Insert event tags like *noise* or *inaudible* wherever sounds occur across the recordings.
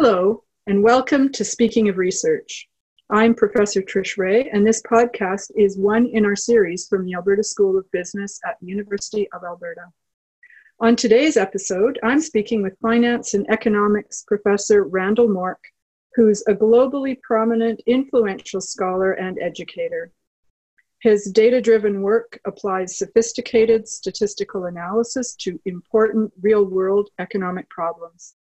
Hello, and welcome to Speaking of Research. I'm Professor Trish Reay, and this podcast is one in our series from the Alberta School of Business at the University of Alberta. On today's episode, I'm speaking with finance and economics professor Randall Morck, who's a globally prominent, influential scholar and educator. His data driven work applies sophisticated statistical analysis to important real world economic problems.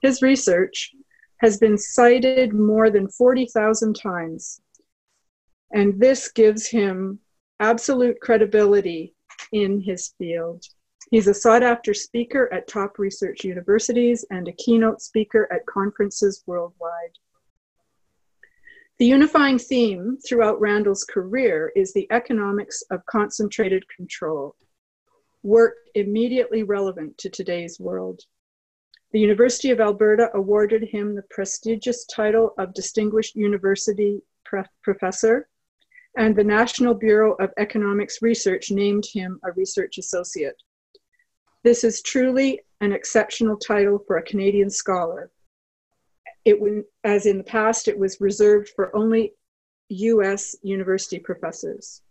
His research has been cited more than 40,000 times, and this gives him absolute credibility in his field. He's a sought after speaker at top research universities and a keynote speaker at conferences worldwide. The unifying theme throughout Randall's career is the economics of concentrated control, work immediately relevant to today's world. The University of Alberta awarded him the prestigious title of Distinguished University Professor, and the National Bureau of Economics Research named him a research associate. This is truly an exceptional title for a Canadian scholar. It, as in the past, it was reserved for only US university professors.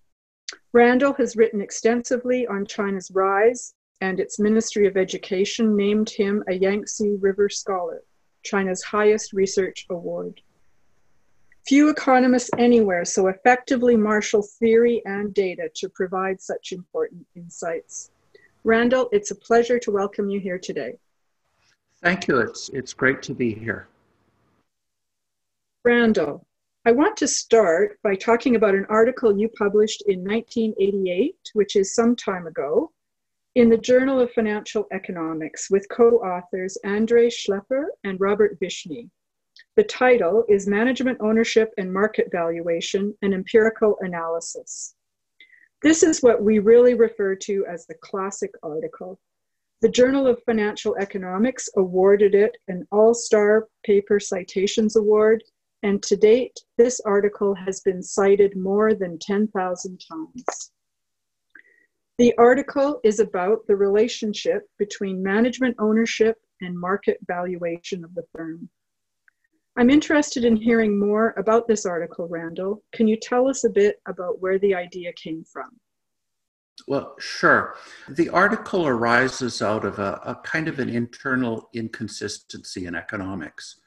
Randall has written extensively on China's rise and its Ministry of Education named him a Yangtze River Scholar, China's highest research award. Few economists anywhere so effectively marshal theory and data to provide such important insights. Randall, it's a pleasure to welcome you here today. Thank you. It's, it's great to be here. Randall, I want to start by talking about an article you published in 1988, which is some time ago, in the Journal of Financial Economics with co authors Andrei Shleifer and Robert Vishny. The title is Management Ownership and Market Valuation An Empirical Analysis. This is what we really refer to as the classic article. The Journal of Financial Economics awarded it an All Star Paper Citations Award, and to date, this article has been cited more than 10,000 times. The article is about the relationship between management ownership and market valuation of the firm. I'm interested in hearing more about this article, Randall. Can you tell us a bit about where the idea came from? Well, sure. The article arises out of a, a kind of an internal inconsistency in economics.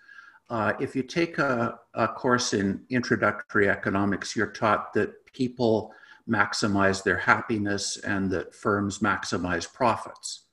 Uh, if you take a, a course in introductory economics, you're taught that people maximize their happiness and that firms maximize profits.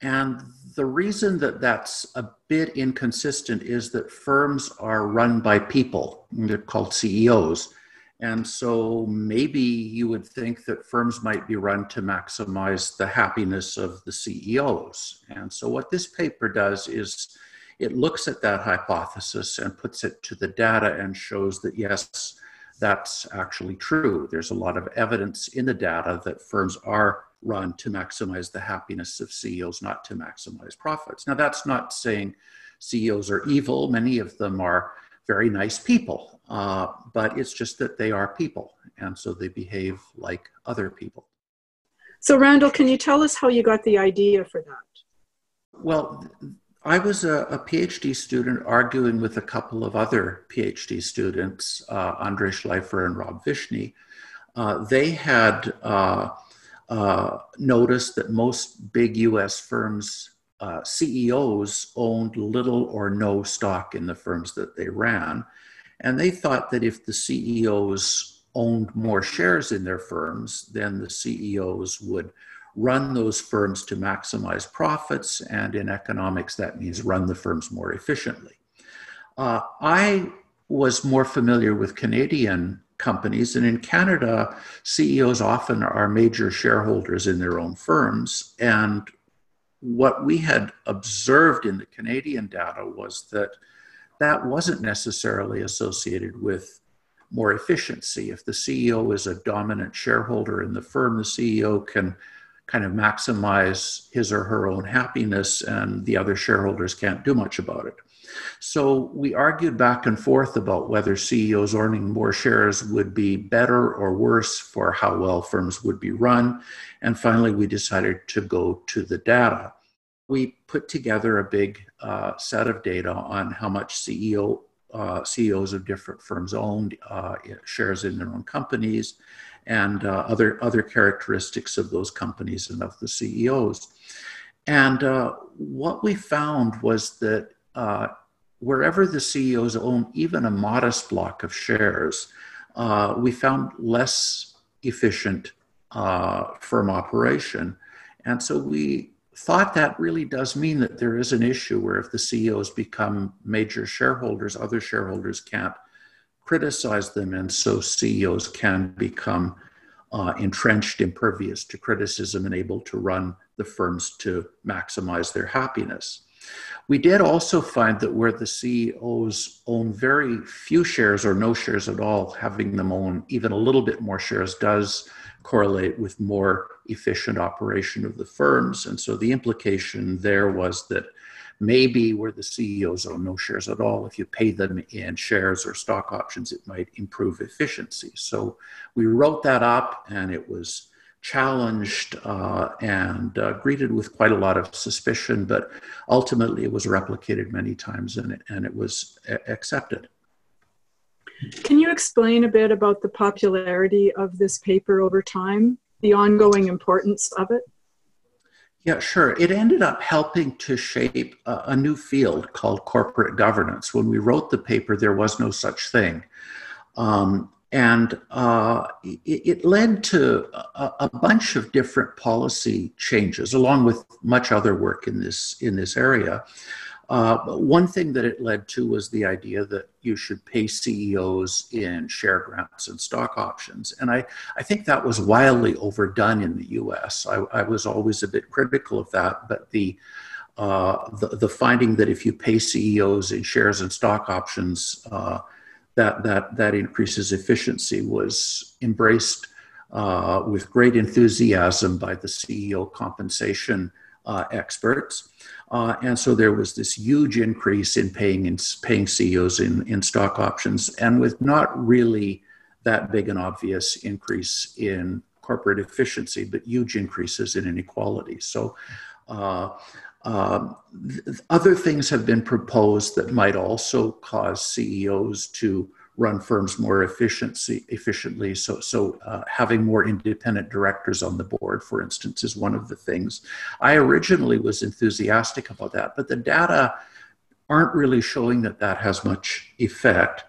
And the reason that that's a bit inconsistent is that firms are run by people, they're called CEOs. And so maybe you would think that firms might be run to maximize the happiness of the CEOs. And so what this paper does is it looks at that hypothesis and puts it to the data and shows that yes, that's actually true. There's a lot of evidence in the data that firms are run to maximize the happiness of CEOs, not to maximize profits. Now, that's not saying CEOs are evil. Many of them are very nice people, uh, but it's just that they are people, and so they behave like other people. So, Randall, can you tell us how you got the idea for that? Well, I was a, a, PhD student arguing with a couple of other PhD students, uh, Andrei Shleifer and Rob Vishny. Uh, they had uh, uh noticed that most big US firms' uh, CEOs owned little or no stock in the firms that they ran. And they thought that if the CEOs owned more shares in their firms, then the CEOs would run those firms to maximize profits, and in economics, that means run the firms more efficiently. Uh, I was more familiar with Canadian companies, and in Canada, CEOs often are major shareholders in their own firms. And what we had observed in the Canadian data was that that wasn't necessarily associated with more efficiency. If the CEO is a dominant shareholder in the firm, the CEO can kind of maximize his or her own happiness, and the other shareholders can't do much about it. So we argued back and forth about whether CEOs owning more shares would be better or worse for how well firms would be run. And finally, we decided to go to the data. we put together a big uh, set of data on how much CEO uh, CEOs of different firms owned uh, shares in their own companies, and uh, other other characteristics of those companies and of the CEOs. And uh, what we found was that uh, wherever the CEOs own even a modest block of shares, we found less efficient firm operation. And so we thought that really does mean that there is an issue where if the CEOs become major shareholders, other shareholders can't criticize them, and so CEOs can become uh, entrenched, impervious to criticism, and able to run the firms to maximize their happiness. We did also find that where the CEOs own very few shares or no shares at all, having them own even a little bit more shares does correlate with more efficient operation of the firms. And so the implication there was that maybe where the CEOs own no shares at all, if you pay them in shares or stock options, it might improve efficiency. So we wrote that up and it was challenged uh, and uh, greeted with quite a lot of suspicion, but ultimately it was replicated many times and it, and it was accepted. Can you explain a bit about the popularity of this paper over time, the ongoing importance of it? Yeah, sure. It ended up helping to shape a, a, new field called corporate governance. When we wrote the paper, there was no such thing. Um, and uh, it, it, led to a, a, bunch of different policy changes, along with much other work in this in this area. Uh, one thing that it led to was the idea that you should pay CEOs in share grants and stock options. And I, I think that was wildly overdone in the US. I, I was always a bit critical of that, but the, uh, the, the, finding that if you pay CEOs in shares and stock options, uh, that, that, that increases efficiency was embraced uh, with great enthusiasm by the CEO compensation uh, experts. Uh, and so there was this huge increase in paying in paying CEOs in, in stock options, and with not really that big an obvious increase in corporate efficiency, but huge increases in inequality. So. Uh, uh, other things have been proposed that might also cause CEOs to run firms more efficiency, efficiently. So, so uh, having more independent directors on the board, for instance, is one of the things. I originally was enthusiastic about that, but the data aren't really showing that that has much effect.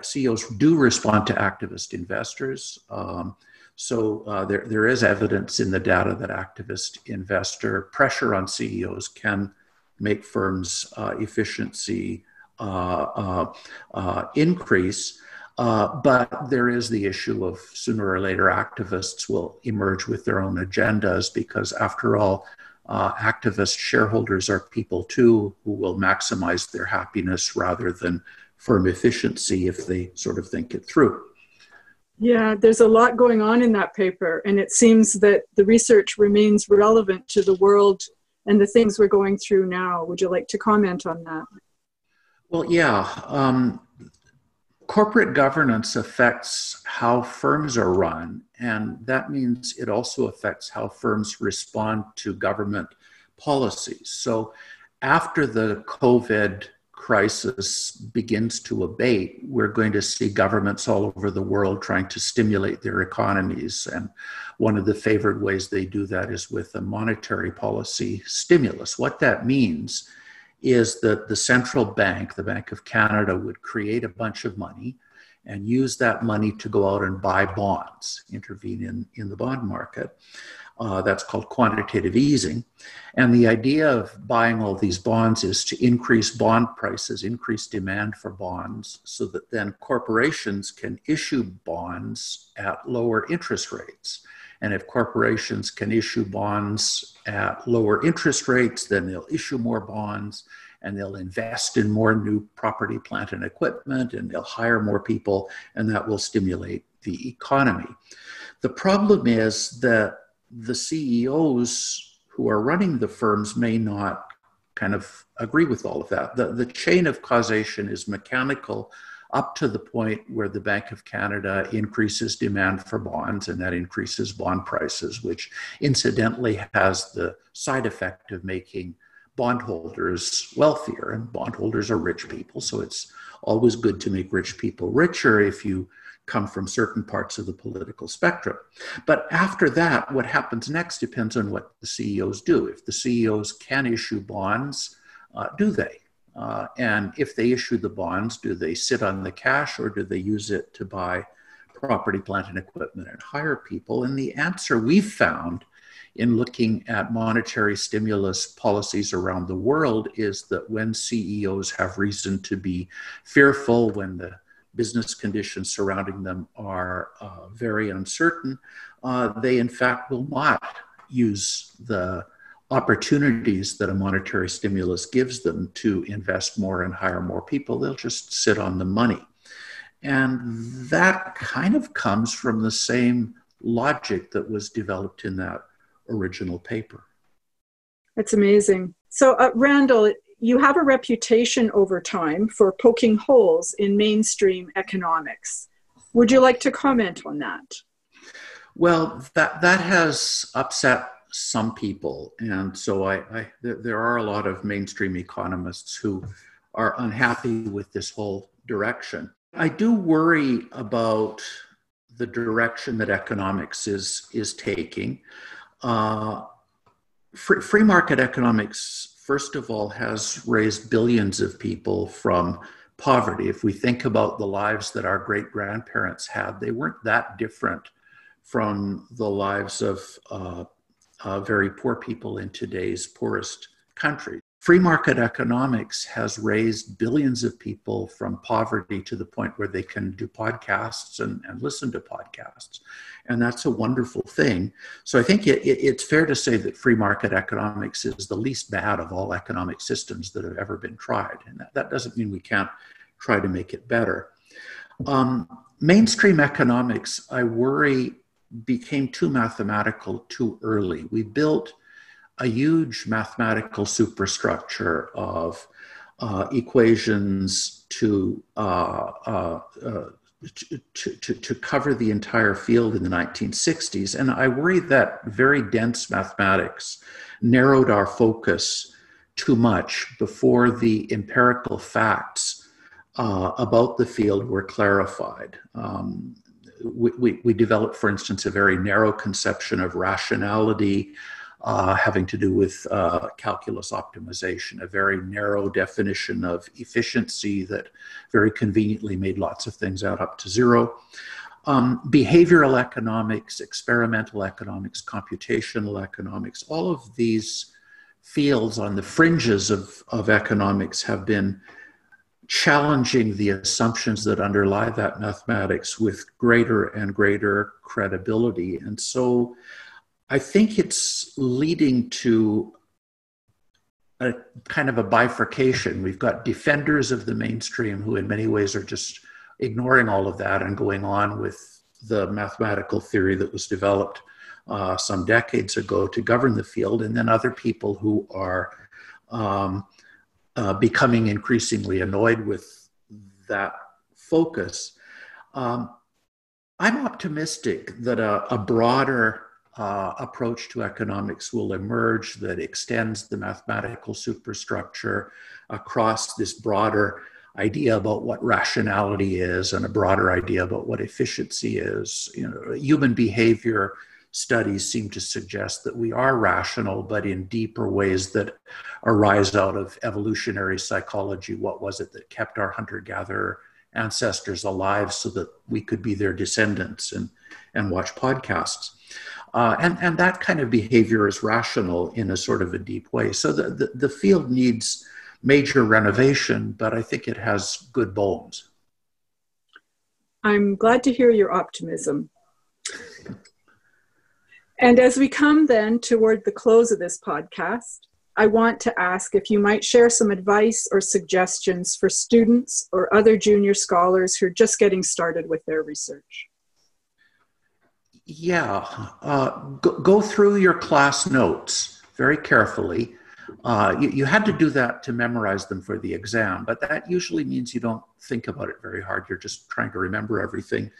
CEOs do respond to activist investors. Um, so uh, there, there is evidence in the data that activist investor pressure on CEOs can make firms' uh, efficiency Uh, uh, uh, increase. but there is the issue of sooner or later activists will emerge with their own agendas because, after all, activist shareholders are people too who will maximize their happiness rather than firm efficiency if they sort of think it through. Yeah, there's a lot going on in that paper, and it seems that the research remains relevant to the world and the things we're going through now. Would you like to comment on that? Well, yeah. Um, corporate governance affects how firms are run, and that means it also affects how firms respond to government policies. So, after the COVID crisis begins to abate, we're going to see governments all over the world trying to stimulate their economies. And one of the favored ways they do that is with a monetary policy stimulus. What that means is that the central bank, the Bank of Canada, would create a bunch of money and use that money to go out and buy bonds, intervene in, in the bond market. Uh, that's called quantitative easing. And the idea of buying all these bonds is to increase bond prices, increase demand for bonds, so that then corporations can issue bonds at lower interest rates. And if corporations can issue bonds at lower interest rates, then they'll issue more bonds and they'll invest in more new property, plant, and equipment, and they'll hire more people, and that will stimulate the economy. The problem is that the CEOs who are running the firms may not kind of agree with all of that. The, the chain of causation is mechanical up to the point where the Bank of Canada increases demand for bonds and that increases bond prices, which incidentally has the side effect of making bondholders wealthier. And bondholders are rich people, so it's always good to make rich people richer if you come from certain parts of the political spectrum. But after that, what happens next depends on what the CEOs do. If the CEOs can issue bonds, uh, do they? Uh, and if they issue the bonds, do they sit on the cash or do they use it to buy property, plant, and equipment and hire people? And the answer we've found in looking at monetary stimulus policies around the world is that when CEOs have reason to be fearful, when the business conditions surrounding them are uh, very uncertain, uh, they in fact will not use the opportunities that a monetary stimulus gives them to invest more and hire more people. They'll just sit on the money. And that kind of comes from the same logic that was developed in that original paper. That's amazing. So, uh, Randall, you have a reputation over time for poking holes in mainstream economics. Would you like to comment on that? Well, that, that has upset some people. And so I, I there are a lot of mainstream economists who are unhappy with this whole direction. I do worry about the direction that economics is, is taking. Uh, free, free market economics first of all, has raised billions of people from poverty. If we think about the lives that our great grandparents had, they weren't that different from the lives of uh, uh, very poor people in today's poorest countries. Free market economics has raised billions of people from poverty to the point where they can do podcasts and, and listen to podcasts. And that's a wonderful thing. So I think it, it, it's fair to say that free market economics is the least bad of all economic systems that have ever been tried. And that, that doesn't mean we can't try to make it better. Um, mainstream economics, I worry, became too mathematical too early. We built a huge mathematical superstructure of uh, equations to, uh, uh, uh to, to, to, cover the entire field in the 1960s. And I worry that very dense mathematics narrowed our focus too much before the empirical facts uh, about the field were clarified. Um, we, we, developed, for instance, a very narrow conception of rationality, uh, having to do with uh, calculus optimization, a very narrow definition of efficiency that very conveniently made lots of things out up to zero. Um, behavioral economics, experimental economics, computational economics, all of these fields on the fringes of, of economics have been challenging the assumptions that underlie that mathematics with greater and greater credibility. And so I think it's leading to a kind of a bifurcation. We've got defenders of the mainstream who, in many ways, are just ignoring all of that and going on with the mathematical theory that was developed uh, some decades ago to govern the field, and then other people who are um, uh, becoming increasingly annoyed with that focus. Um, I'm optimistic that a, a broader uh, approach to economics will emerge that extends the mathematical superstructure across this broader idea about what rationality is and a broader idea about what efficiency is. You know, human behavior studies seem to suggest that we are rational, but in deeper ways that arise out of evolutionary psychology. What was it that kept our hunter gatherer ancestors alive so that we could be their descendants and, and watch podcasts? Uh, and, and that kind of behavior is rational in a sort of a deep way. So the, the, the field needs major renovation, but I think it has good bones. I'm glad to hear your optimism. And as we come then toward the close of this podcast, I want to ask if you might share some advice or suggestions for students or other junior scholars who are just getting started with their research. Yeah, uh, go, go, through your class notes very carefully. Uh, you, you, had to do that to memorize them for the exam, but that usually means you don't think about it very hard. You're just trying to remember everything.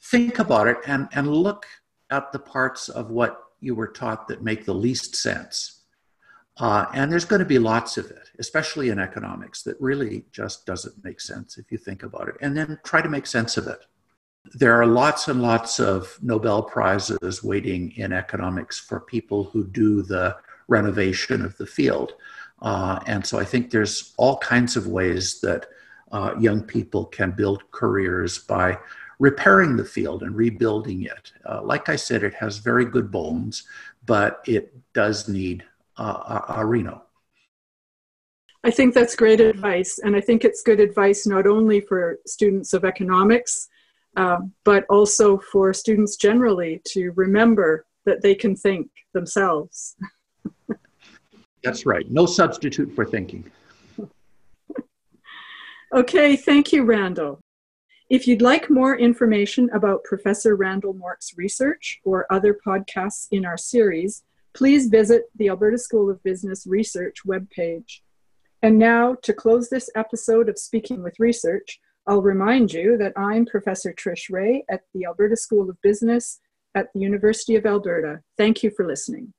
Think about it and, and look at the parts of what you were taught that make the least sense. Uh, and there's going to be lots of it, especially in economics, that really just doesn't make sense if you think about it. And then try to make sense of it. There are lots and lots of Nobel Prizes waiting in economics for people who do the renovation of the field. Uh, and so I think there's all kinds of ways that uh, young people can build careers by repairing the field and rebuilding it. Uh, like I said, it has very good bones, but it does need uh, a, a reno. I think that's great advice. And I think it's good advice not only for students of economics, uh, but also for students generally to remember that they can think themselves. *laughs* That's right. No substitute for thinking. *laughs* okay, thank you, Randall. If you'd like more information about Professor Randall Morck's research or other podcasts in our series, please visit the Alberta School of Business Research webpage. And now, to close this episode of Speaking with Research, I'll remind you that I'm Professor Trish Reay at the Alberta School of Business at the University of Alberta. Thank you for listening.